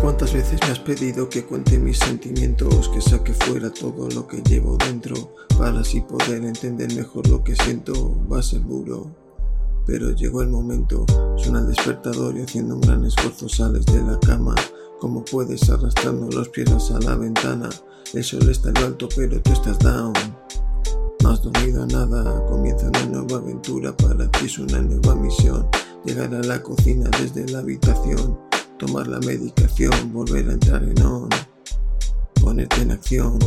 ¿Cuántas veces me has pedido que cuente mis sentimientos, que saque fuera todo lo que llevo dentro, para así poder entender mejor lo que siento? Va a ser duro, pero llegó el momento, suena el despertador y haciendo un gran esfuerzo sales de la cama. ¿Cómo puedes arrastrando los pies a la ventana? El sol está en alto, pero tú estás down. No has dormido nada, comienza una nueva aventura, para ti es una nueva misión. Llegar a la cocina desde la habitación tomar la medicación, volver a entrar en on, ponerte en acción.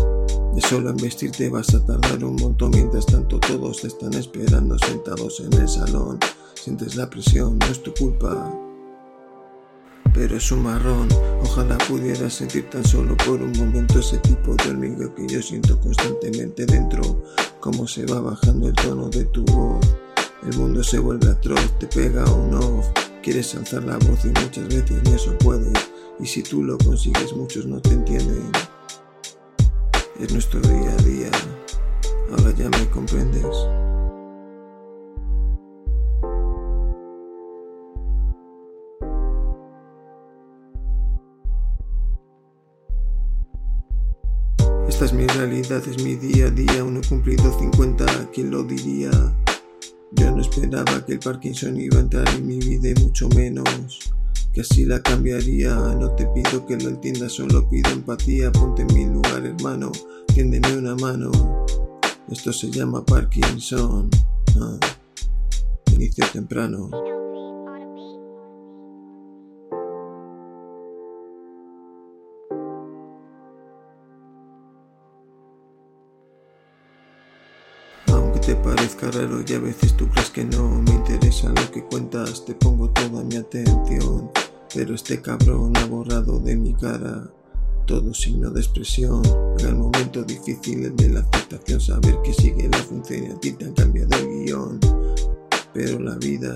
De solo en vestirte vas a tardar un montón mientras tanto todos te están esperando sentados en el salón. Sientes la presión, no es tu culpa. Pero es un marrón, ojalá pudieras sentir tan solo por un momento ese tipo de hormigo que yo siento constantemente dentro, como se va bajando el tono de tu voz. El mundo se vuelve atroz, te pega un off, Quieres alzar la voz y muchas veces ni eso puedes. Y si tú lo consigues, muchos no te entienden. Es nuestro día a día. Ahora ya me comprendes. Es mi realidad, es mi día a día. He cumplido 50, ¿quién lo diría? Yo no esperaba que el Parkinson iba a entrar en mi vida y mucho menos que así la cambiaría. No te pido que lo entiendas, solo pido empatía. Ponte en mi lugar, hermano, tiéndeme una mano. Esto se llama Parkinson. Ah, inicio temprano. Te parezca raro y a veces tú crees que no me interesa lo que cuentas, te pongo toda mi atención. Pero este cabrón ha borrado de mi cara todo signo de expresión. El momento difícil de la aceptación, saber que sigue la función y a ti te han cambiado el guion. Pero la vida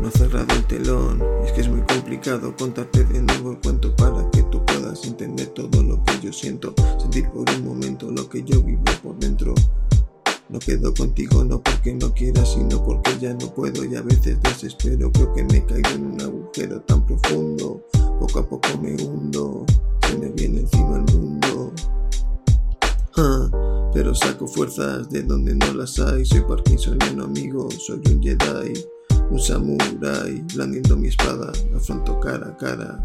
no ha cerrado el telón. Es que es muy complicado contarte de nuevo el cuento para que tú puedas entender todo lo que yo siento. Sentir por un momento lo que yo vivo por dentro. No quedo contigo no porque no quiera, sino porque ya no puedo y a veces desespero. Creo que me he caído en un agujero tan profundo. Poco a poco me hundo, se me viene encima el mundo. Pero saco fuerzas de donde no las hay. Soy Parkinsoniano amigo, soy un Jedi. Un samurái blandiendo mi espada, afronto cara a cara.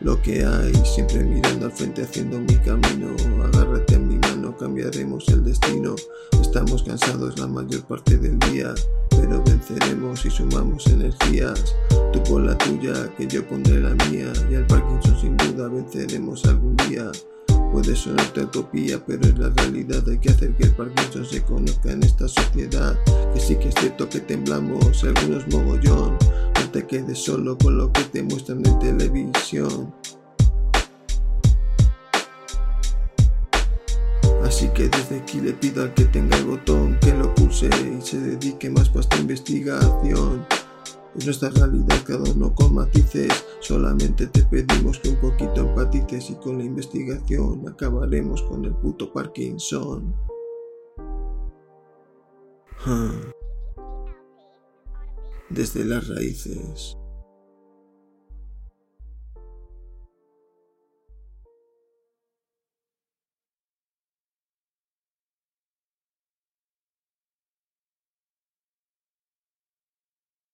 Lo que hay, siempre mirando al frente, haciendo mi camino. Agárrate en mi mano, cambiaremos el destino. Estamos cansados la mayor parte del día, pero venceremos y sumamos energías. Tú pon la tuya, que yo pondré la mía. Y al Parkinson sin duda venceremos algún día. Puede sonarte utopía, pero es la realidad. Hay que hacer que el Parkinson se conozca en esta sociedad. Que sí que es cierto que temblamos, algunos mogollón. No te quedes solo con lo que te muestran en televisión. Así que desde aquí le pido al que tenga el botón que lo pulse y se dedique más para esta investigación. Es nuestra realidad, cada uno con matices. Solamente te pedimos que un poquito empatices y con la investigación acabaremos con el puto Parkinson. Desde las raíces.